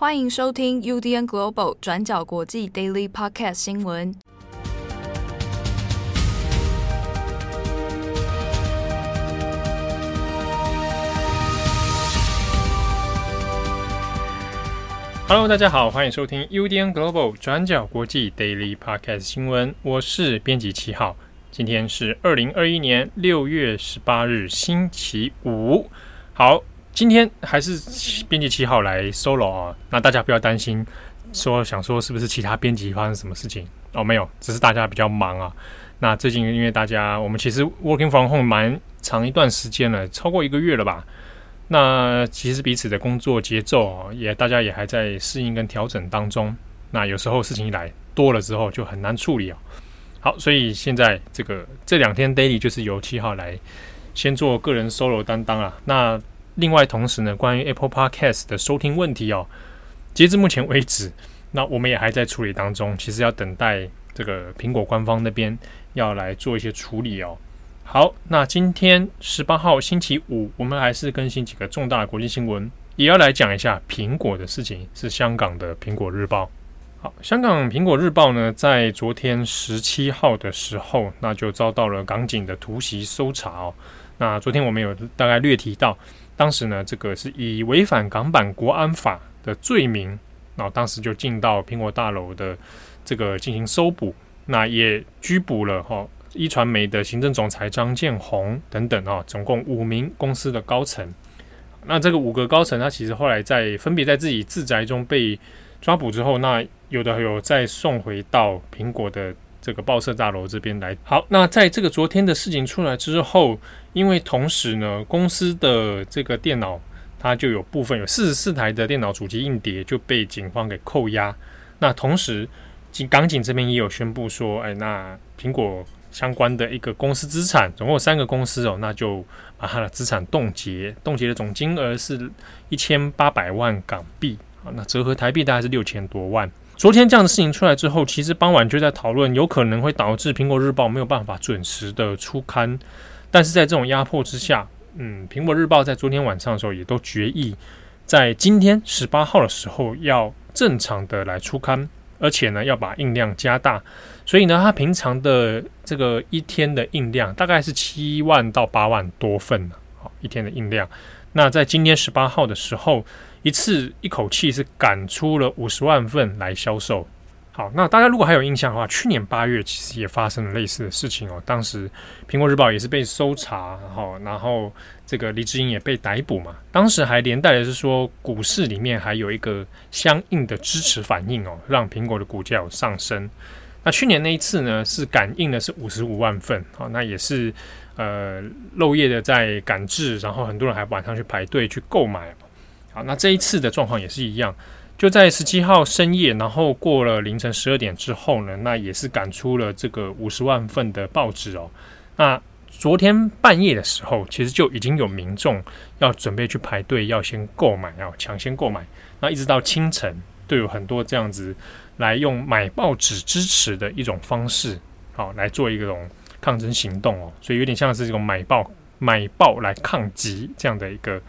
欢迎收听 UDN Global 转角国际 Daily Podcast 新闻。Hello，大家好，欢迎收听 UDN Global 转角国际 Daily Podcast 新闻。我是编辑七号，今天是二零二一年六月十八日，星期五。好。今天还是编辑七号来 solo 啊，那大家不要担心，说想说是不是其他编辑发生什么事情哦？没有，只是大家比较忙啊。那最近因为大家我们其实 working from home 蛮长一段时间了，超过一个月了吧？那其实彼此的工作节奏，也大家也还在适应跟调整当中。那有时候事情一来多了之后就很难处理啊。好，所以现在这个这两天 daily 就是由七号来先做个人 solo 担当啊。那另外，同时呢，关于 Apple Podcast 的收听问题哦，截至目前为止，那我们也还在处理当中。其实要等待这个苹果官方那边要来做一些处理哦。好，那今天十八号星期五，我们还是更新几个重大国际新闻，也要来讲一下苹果的事情。是香港的苹果日报。好，香港苹果日报呢，在昨天十七号的时候，那就遭到了港警的突袭搜查哦。那昨天我们有大概略提到。当时呢，这个是以违反港版国安法的罪名，然后当时就进到苹果大楼的这个进行搜捕，那也拘捕了哈一传媒的行政总裁张建宏等等啊，总共五名公司的高层。那这个五个高层，他其实后来在分别在自己自宅中被抓捕之后，那有的有再送回到苹果的。这个报社大楼这边来。好，那在这个昨天的事情出来之后，因为同时呢，公司的这个电脑它就有部分有四十四台的电脑主机硬碟就被警方给扣押。那同时，警港警这边也有宣布说，哎，那苹果相关的一个公司资产，总共有三个公司哦，那就把它的资产冻结，冻结的总金额是一千八百万港币啊，那折合台币大概是六千多万。昨天这样的事情出来之后，其实傍晚就在讨论，有可能会导致《苹果日报》没有办法准时的出刊。但是在这种压迫之下，嗯，《苹果日报》在昨天晚上的时候也都决议，在今天十八号的时候要正常的来出刊，而且呢要把印量加大。所以呢，它平常的这个一天的印量大概是七万到八万多份，好，一天的印量。那在今天十八号的时候，一次一口气是赶出了五十万份来销售。好，那大家如果还有印象的话，去年八月其实也发生了类似的事情哦。当时苹果日报也是被搜查，然后然后这个黎智英也被逮捕嘛。当时还连带的是说，股市里面还有一个相应的支持反应哦，让苹果的股价有上升。那去年那一次呢，是感应的是五十五万份，好，那也是呃漏夜的在赶制，然后很多人还晚上去排队去购买。那这一次的状况也是一样，就在十七号深夜，然后过了凌晨十二点之后呢，那也是赶出了这个五十万份的报纸哦。那昨天半夜的时候，其实就已经有民众要准备去排队，要先购买，要抢先购买。那一直到清晨，都有很多这样子来用买报纸支持的一种方式，好来做一种抗争行动哦。所以有点像是这种买报买报来抗击这样的一个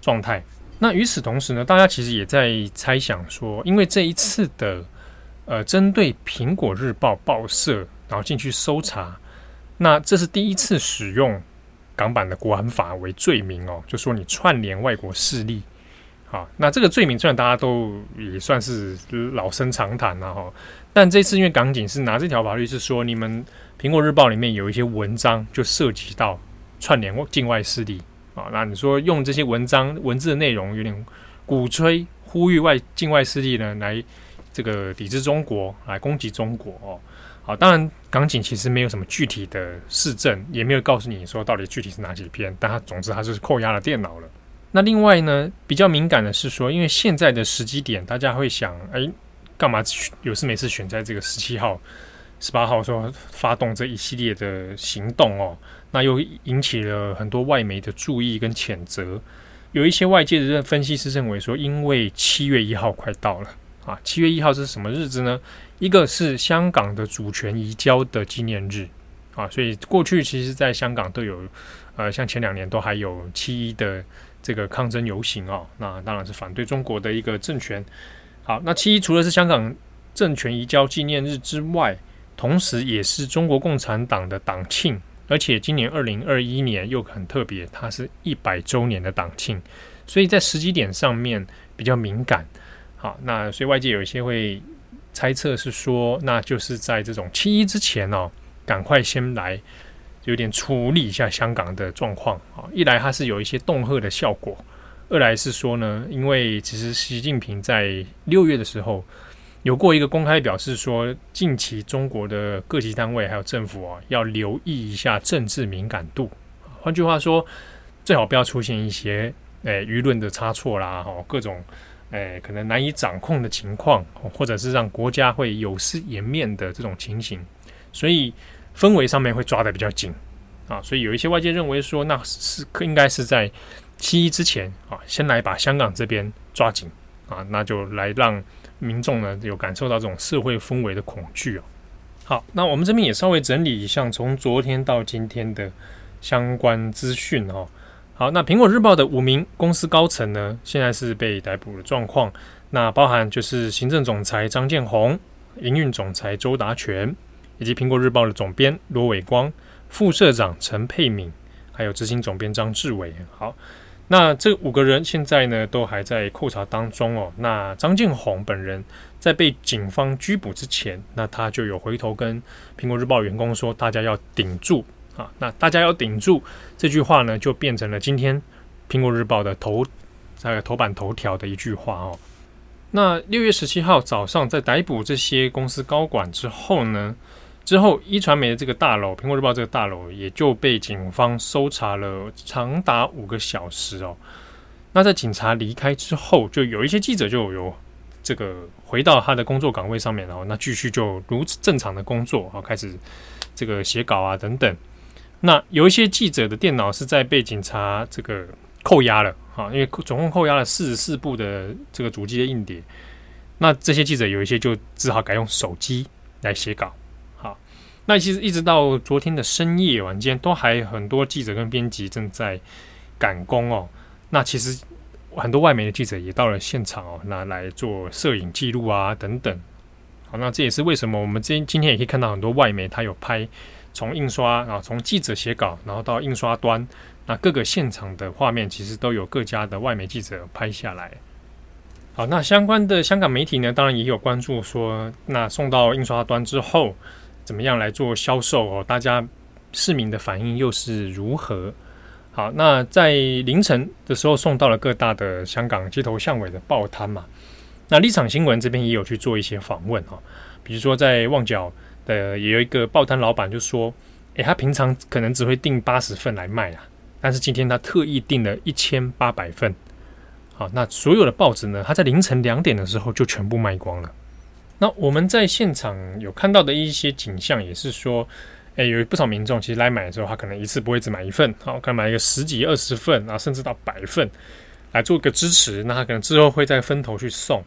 状态。那与此同时呢，大家其实也在猜想说，因为这一次的呃，针对苹果日报报社，然后进去搜查，那这是第一次使用港版的国安法为罪名哦，就说你串联外国势力，好，那这个罪名虽然大家都也算是老生常谈了哈，但这次因为港警是拿这条法律是说，你们苹果日报里面有一些文章就涉及到串联境外势力。啊，那你说用这些文章文字的内容有点鼓吹、呼吁外境外势力呢，来这个抵制中国，来攻击中国哦。好，当然港警其实没有什么具体的事证，也没有告诉你说到底具体是哪几篇，但他总之他就是扣押了电脑了。那另外呢，比较敏感的是说，因为现在的时机点，大家会想，哎，干嘛有事没事选在这个十七号？十八号说发动这一系列的行动哦，那又引起了很多外媒的注意跟谴责。有一些外界的分析师认为说，因为七月一号快到了啊，七月一号是什么日子呢？一个是香港的主权移交的纪念日啊，所以过去其实在香港都有，呃，像前两年都还有七一的这个抗争游行哦，那当然是反对中国的一个政权。好，那七一除了是香港政权移交纪念日之外，同时也是中国共产党的党庆，而且今年二零二一年又很特别，它是一百周年的党庆，所以在时机点上面比较敏感。好，那所以外界有一些会猜测是说，那就是在这种七一之前哦，赶快先来。有点处理一下香港的状况啊，一来它是有一些恫吓的效果，二来是说呢，因为其实习近平在六月的时候有过一个公开表示说，近期中国的各级单位还有政府啊，要留意一下政治敏感度。换句话说，最好不要出现一些诶舆论的差错啦，哈，各种诶可能难以掌控的情况，或者是让国家会有失颜面的这种情形，所以。氛围上面会抓得比较紧啊，所以有一些外界认为说，那是应该是在七一之前啊，先来把香港这边抓紧啊，那就来让民众呢有感受到这种社会氛围的恐惧啊。好，那我们这边也稍微整理一下从昨天到今天的相关资讯哦。好，那苹果日报的五名公司高层呢，现在是被逮捕的状况，那包含就是行政总裁张建宏、营运总裁周达全。以及苹果日报的总编罗伟光、副社长陈沛敏，还有执行总编张志伟。好，那这五个人现在呢都还在扣查当中哦。那张建宏本人在被警方拘捕之前，那他就有回头跟苹果日报员工说：“大家要顶住啊！”那大家要顶住这句话呢，就变成了今天苹果日报的头在头版头条的一句话哦。那六月十七号早上在逮捕这些公司高管之后呢，之后，一传媒的这个大楼，苹果日报这个大楼也就被警方搜查了长达五个小时哦。那在警察离开之后，就有一些记者就有这个回到他的工作岗位上面，然后那继续就如此正常的工作啊，开始这个写稿啊等等。那有一些记者的电脑是在被警察这个扣押了啊，因为总共扣押了四十四部的这个主机的硬碟。那这些记者有一些就只好改用手机来写稿。那其实一直到昨天的深夜晚间，都还很多记者跟编辑正在赶工哦。那其实很多外媒的记者也到了现场哦，那来做摄影记录啊等等。好，那这也是为什么我们今今天也可以看到很多外媒，他有拍从印刷啊，从记者写稿，然后到印刷端，那各个现场的画面，其实都有各家的外媒记者拍下来。好，那相关的香港媒体呢，当然也有关注说，那送到印刷端之后。怎么样来做销售哦？大家市民的反应又是如何？好，那在凌晨的时候送到了各大的香港街头巷尾的报摊嘛。那立场新闻这边也有去做一些访问哈，比如说在旺角的也有一个报摊老板就说：“诶，他平常可能只会订八十份来卖啊，但是今天他特意订了一千八百份。好，那所有的报纸呢，他在凌晨两点的时候就全部卖光了。”那我们在现场有看到的一些景象，也是说，诶，有不少民众其实来买的时候，他可能一次不会只买一份，好，可能买一个十几、二十份啊，甚至到百份来做个支持。那他可能之后会再分头去送。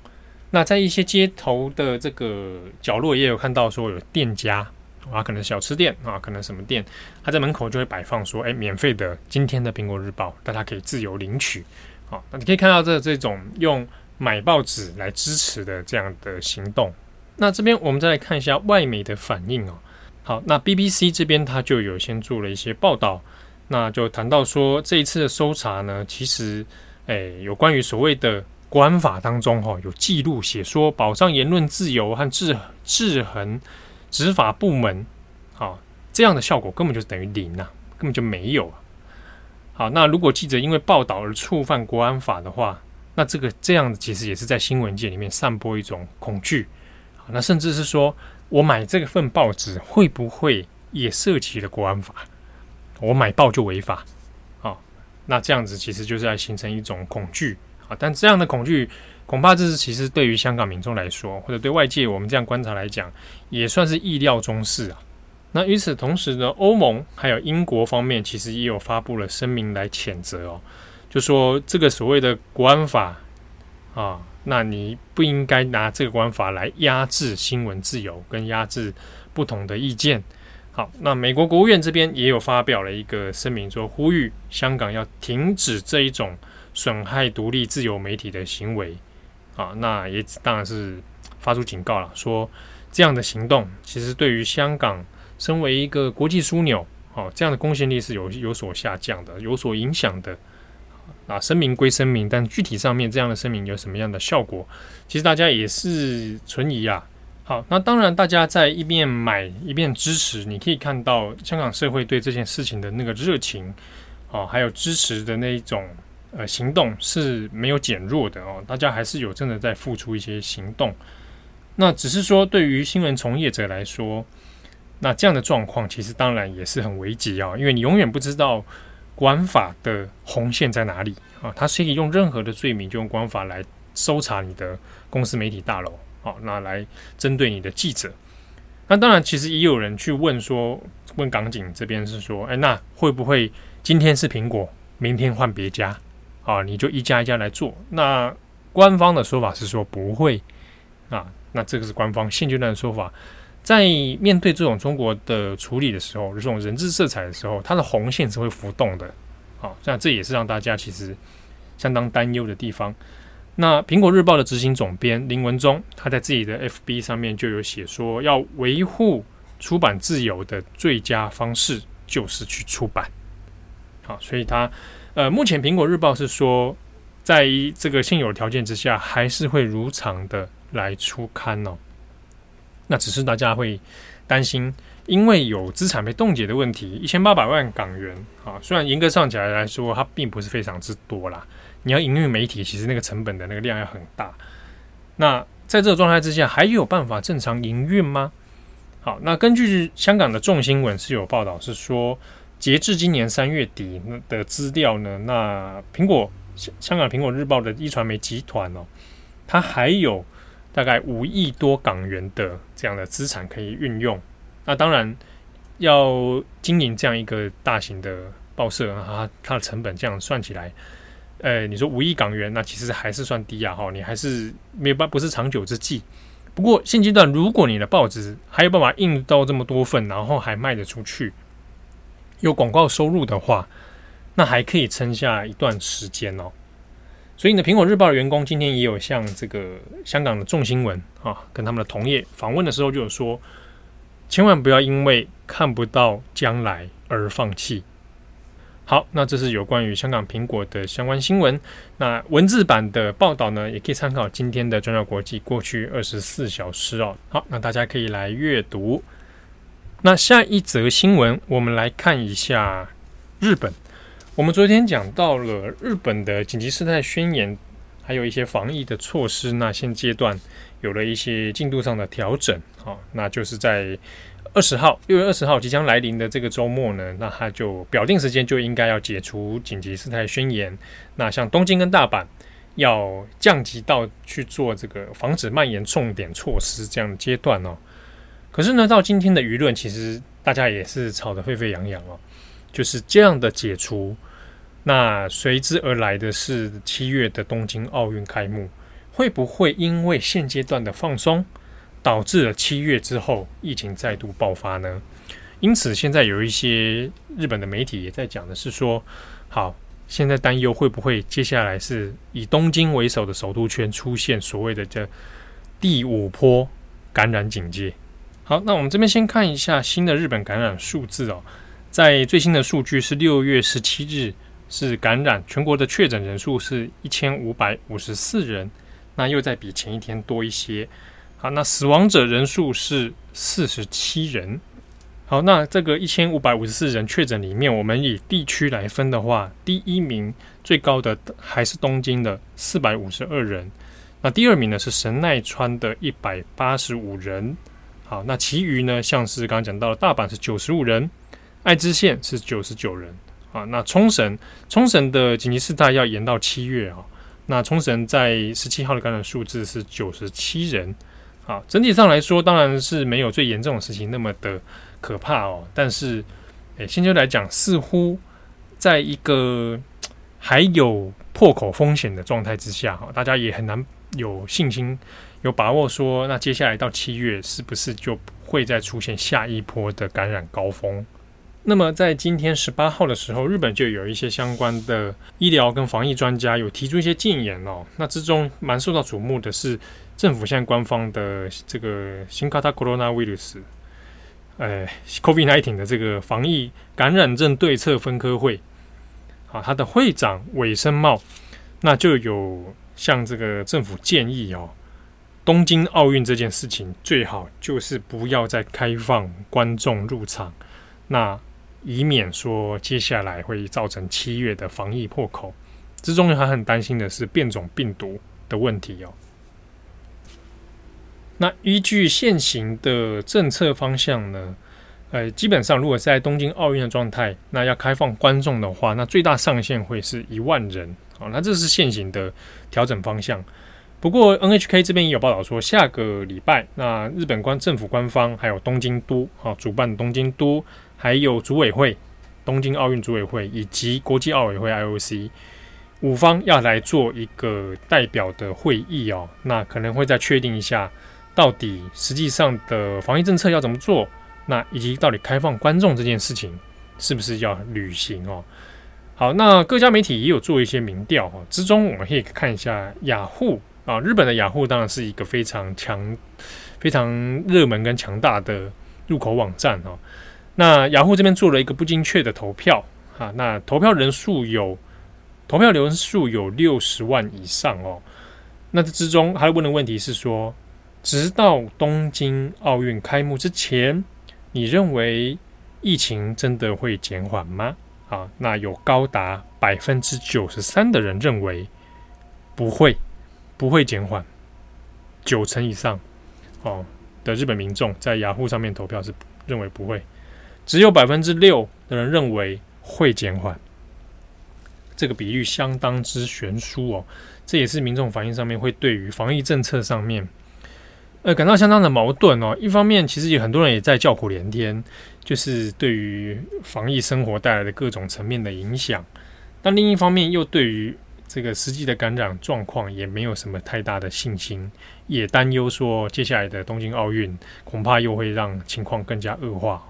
那在一些街头的这个角落，也有看到说有店家啊，可能小吃店啊，可能什么店，他在门口就会摆放说，诶，免费的今天的苹果日报，大家可以自由领取。好，那你可以看到这这种用。买报纸来支持的这样的行动，那这边我们再来看一下外媒的反应哦。好，那 BBC 这边他就有先做了一些报道，那就谈到说这一次的搜查呢，其实诶有关于所谓的国安法当中哈、哦、有记录写说保障言论自由和制制衡执法部门，好这样的效果根本就等于零呐、啊，根本就没有。啊好，那如果记者因为报道而触犯国安法的话，那这个这样子其实也是在新闻界里面散播一种恐惧，那甚至是说我买这份报纸会不会也涉及了国安法？我买报就违法？啊，那这样子其实就是在形成一种恐惧啊。但这样的恐惧恐怕这是其实对于香港民众来说，或者对外界我们这样观察来讲，也算是意料中事啊。那与此同时呢，欧盟还有英国方面其实也有发布了声明来谴责哦。就说这个所谓的国安法啊，那你不应该拿这个国安法来压制新闻自由，跟压制不同的意见。好，那美国国务院这边也有发表了一个声明，说呼吁香港要停止这一种损害独立自由媒体的行为啊，那也当然是发出警告了，说这样的行动其实对于香港身为一个国际枢纽，哦，这样的公信力是有有所下降的，有所影响的。啊，声明归声明，但具体上面这样的声明有什么样的效果？其实大家也是存疑啊。好，那当然，大家在一边买一边支持，你可以看到香港社会对这件事情的那个热情，哦，还有支持的那一种呃行动是没有减弱的哦。大家还是有真的在付出一些行动。那只是说，对于新闻从业者来说，那这样的状况其实当然也是很危急啊，因为你永远不知道。管法的红线在哪里啊？他可以用任何的罪名，就用国安法来搜查你的公司媒体大楼，好，那来针对你的记者。那当然，其实也有人去问说，问港警这边是说，哎，那会不会今天是苹果，明天换别家？啊，你就一家一家来做？那官方的说法是说不会啊，那这个是官方现阶段的说法。在面对这种中国的处理的时候，这种人质色彩的时候，它的红线是会浮动的。好，那这也是让大家其实相当担忧的地方。那苹果日报的执行总编林文忠，他在自己的 FB 上面就有写说，要维护出版自由的最佳方式就是去出版。好，所以他呃，目前苹果日报是说，在这个现有条件之下，还是会如常的来出刊哦。那只是大家会担心，因为有资产被冻结的问题，一千八百万港元啊，虽然严格上起来来说，它并不是非常之多啦。你要营运媒体，其实那个成本的那个量要很大。那在这个状态之下，还有办法正常营运吗？好，那根据香港的众新闻是有报道，是说截至今年三月底的资料呢，那苹果香港苹果日报的壹传媒集团哦，它还有。大概五亿多港元的这样的资产可以运用，那当然要经营这样一个大型的报社，它它的成本这样算起来，呃，你说五亿港元，那其实还是算低啊，哈，你还是没有办，不是长久之计。不过现阶段，如果你的报纸还有办法印到这么多份，然后还卖得出去，有广告收入的话，那还可以撑下一段时间哦。所以呢，苹果日报的员工今天也有向这个香港的众新闻啊，跟他们的同业访问的时候，就有说，千万不要因为看不到将来而放弃。好，那这是有关于香港苹果的相关新闻。那文字版的报道呢，也可以参考今天的转角国际过去二十四小时哦。好，那大家可以来阅读。那下一则新闻，我们来看一下日本。我们昨天讲到了日本的紧急事态宣言，还有一些防疫的措施。那现阶段有了一些进度上的调整，好，那就是在二十号，六月二十号即将来临的这个周末呢，那它就表定时间就应该要解除紧急事态宣言。那像东京跟大阪要降级到去做这个防止蔓延重点措施这样的阶段哦。可是呢，到今天的舆论，其实大家也是吵得沸沸扬扬哦，就是这样的解除。那随之而来的是七月的东京奥运开幕，会不会因为现阶段的放松，导致了七月之后疫情再度爆发呢？因此，现在有一些日本的媒体也在讲的是说，好，现在担忧会不会接下来是以东京为首的首都圈出现所谓的这第五波感染警戒。好，那我们这边先看一下新的日本感染数字哦，在最新的数据是六月十七日。是感染全国的确诊人数是一千五百五十四人，那又再比前一天多一些。好，那死亡者人数是四十七人。好，那这个一千五百五十四人确诊里面，我们以地区来分的话，第一名最高的还是东京的四百五十二人，那第二名呢是神奈川的一百八十五人。好，那其余呢，像是刚刚讲到的大阪是九十五人，爱知县是九十九人。啊，那冲绳冲绳的紧急事态要延到七月啊。那冲绳在十七号的感染数字是九十七人。啊，整体上来说，当然是没有最严重的事情那么的可怕哦。但是，诶，现在来讲，似乎在一个还有破口风险的状态之下，哈，大家也很难有信心、有把握说，那接下来到七月是不是就不会再出现下一波的感染高峰？那么在今天十八号的时候，日本就有一些相关的医疗跟防疫专家有提出一些建言哦。那之中蛮受到瞩目的是政府现在官方的这个新型コロナウイルス，呃，COVID-19 的这个防疫感染症对策分科会，啊，他的会长尾生茂，那就有向这个政府建议哦，东京奥运这件事情最好就是不要再开放观众入场，那。 以免说接下来会造成七月的防疫破口，之中还很担心的是变种病毒的问题哦。那依据现行的政策方向呢，呃，基本上如果是在东京奥运的状态，那要开放观众的话，那最大上限会是一万人啊。那这是现行的调整方向。不过 NHK 这边也有报道说，下个礼拜，那日本官政府官方还有东京都啊主办东京都。还有组委会、东京奥运组委会以及国际奥委会 （IOC） 五方要来做一个代表的会议哦。那可能会再确定一下，到底实际上的防疫政策要怎么做，那以及到底开放观众这件事情是不是要履行哦。好，那各家媒体也有做一些民调哦。之中我们可以看一下雅虎啊，日本的雅虎当然是一个非常强、非常热门跟强大的入口网站哦。那雅虎这边做了一个不精确的投票啊，那投票人数有投票人数有六十万以上哦。那这之中，他问的问题是说，直到东京奥运开幕之前，你认为疫情真的会减缓吗？啊，那有高达百分之九十三的人认为不会，不会减缓，九成以上哦的日本民众在雅虎上面投票是认为不会。只有百分之六的人认为会减缓，这个比率相当之悬殊哦。这也是民众反应上面会对于防疫政策上面，呃，感到相当的矛盾哦。一方面，其实有很多人也在叫苦连天，就是对于防疫生活带来的各种层面的影响；但另一方面，又对于这个实际的感染状况也没有什么太大的信心，也担忧说接下来的东京奥运恐怕又会让情况更加恶化。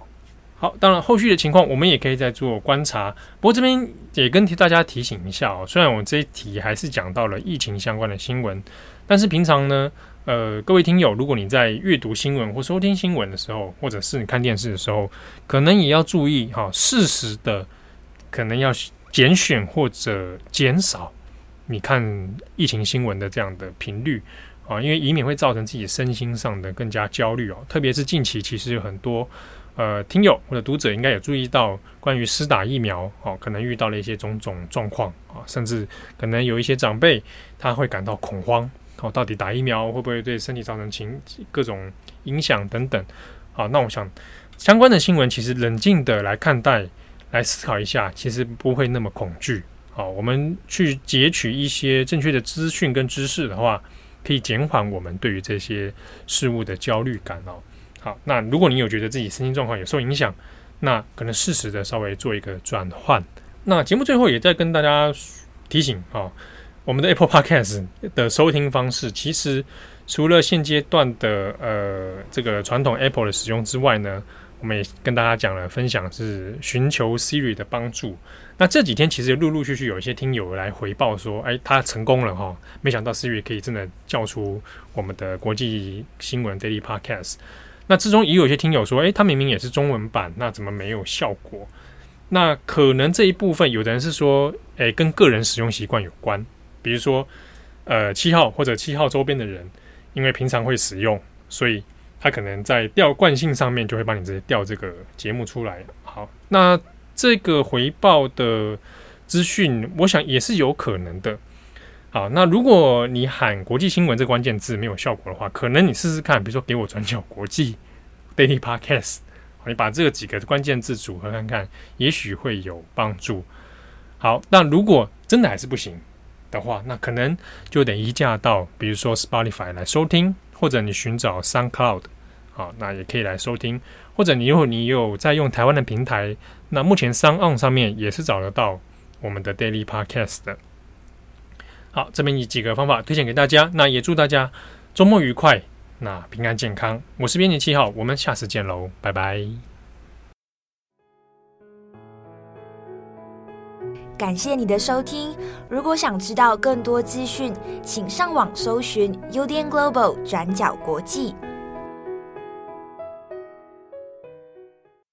好，当然后续的情况我们也可以再做观察。不过这边也跟大家提醒一下哦，虽然我这一题还是讲到了疫情相关的新闻，但是平常呢，呃，各位听友，如果你在阅读新闻或收听新闻的时候，或者是你看电视的时候，可能也要注意哈，适时的可能要减选或者减少你看疫情新闻的这样的频率啊，因为以免会造成自己身心上的更加焦虑哦。特别是近期其实有很多。呃，听友或者读者应该有注意到，关于施打疫苗哦，可能遇到了一些种种状况啊，甚至可能有一些长辈他会感到恐慌哦，到底打疫苗会不会对身体造成情各种影响等等？好，那我想相关的新闻其实冷静的来看待，来思考一下，其实不会那么恐惧。好，我们去截取一些正确的资讯跟知识的话，可以减缓我们对于这些事物的焦虑感哦。好，那如果你有觉得自己身心状况有受影响，那可能适时的稍微做一个转换。那节目最后也再跟大家提醒啊，我们的 Apple Podcast 的收听方式，其实除了现阶段的呃这个传统 Apple 的使用之外呢，我们也跟大家讲了分享是寻求 Siri 的帮助。那这几天其实陆陆续续有一些听友来回报说，哎，他成功了哈，没想到 Siri 可以真的叫出我们的国际新闻 Daily Podcast。那之中也有一些听友说，诶，他明明也是中文版，那怎么没有效果？那可能这一部分，有的人是说，诶，跟个人使用习惯有关。比如说，呃，七号或者七号周边的人，因为平常会使用，所以他可能在调惯性上面就会帮你直接调这个节目出来。好，那这个回报的资讯，我想也是有可能的。好，那如果你喊国际新闻这关键字没有效果的话，可能你试试看，比如说给我转角国际 Daily Podcast，你把这几个关键字组合看看，也许会有帮助。好，那如果真的还是不行的话，那可能就得移驾到比如说 Spotify 来收听，或者你寻找 SoundCloud，好，那也可以来收听，或者你如果你有在用台湾的平台，那目前 SoundOn 上面也是找得到我们的 Daily Podcast 的。好，这边有几个方法推荐给大家，那也祝大家周末愉快，那平安健康。我是编辑七号，我们下次见喽，拜拜。感谢你的收听，如果想知道更多资讯，请上网搜寻 u d n Global 转角国际。